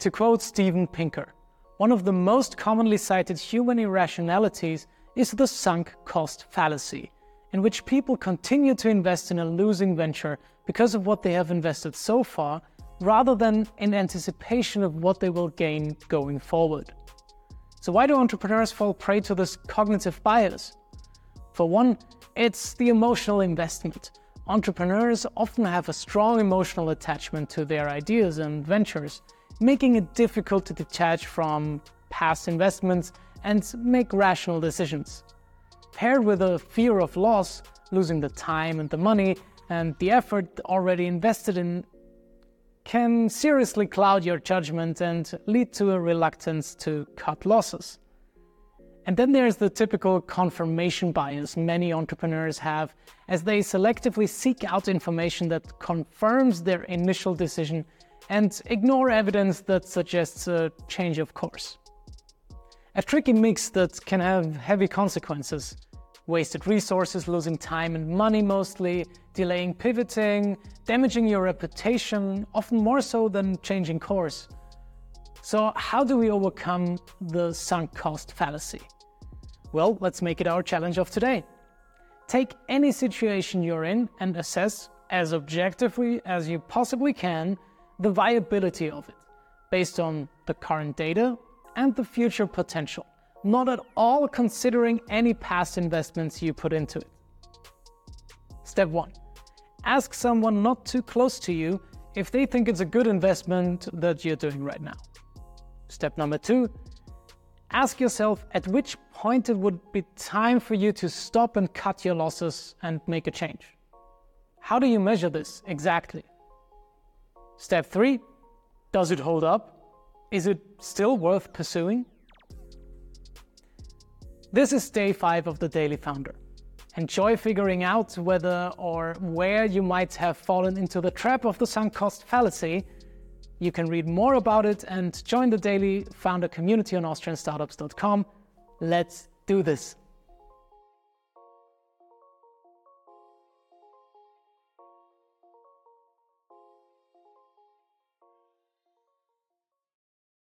To quote Steven Pinker, one of the most commonly cited human irrationalities is the sunk cost fallacy, in which people continue to invest in a losing venture because of what they have invested so far, rather than in anticipation of what they will gain going forward. So, why do entrepreneurs fall prey to this cognitive bias? For one, it's the emotional investment. Entrepreneurs often have a strong emotional attachment to their ideas and ventures, making it difficult to detach from past investments and make rational decisions. Paired with a fear of loss, losing the time and the money and the effort already invested in can seriously cloud your judgment and lead to a reluctance to cut losses. And then there's the typical confirmation bias many entrepreneurs have as they selectively seek out information that confirms their initial decision and ignore evidence that suggests a change of course. A tricky mix that can have heavy consequences. Wasted resources, losing time and money mostly, delaying pivoting, damaging your reputation, often more so than changing course. So, how do we overcome the sunk cost fallacy? Well, let's make it our challenge of today. Take any situation you're in and assess as objectively as you possibly can the viability of it based on the current data and the future potential, not at all considering any past investments you put into it. Step 1 Ask someone not too close to you if they think it's a good investment that you're doing right now. Step number 2 Ask yourself at which point it would be time for you to stop and cut your losses and make a change. How do you measure this exactly? Step three Does it hold up? Is it still worth pursuing? This is day five of the Daily Founder. Enjoy figuring out whether or where you might have fallen into the trap of the sunk cost fallacy you can read more about it and join the daily founder community on AustrianStartups.com. Let's do this.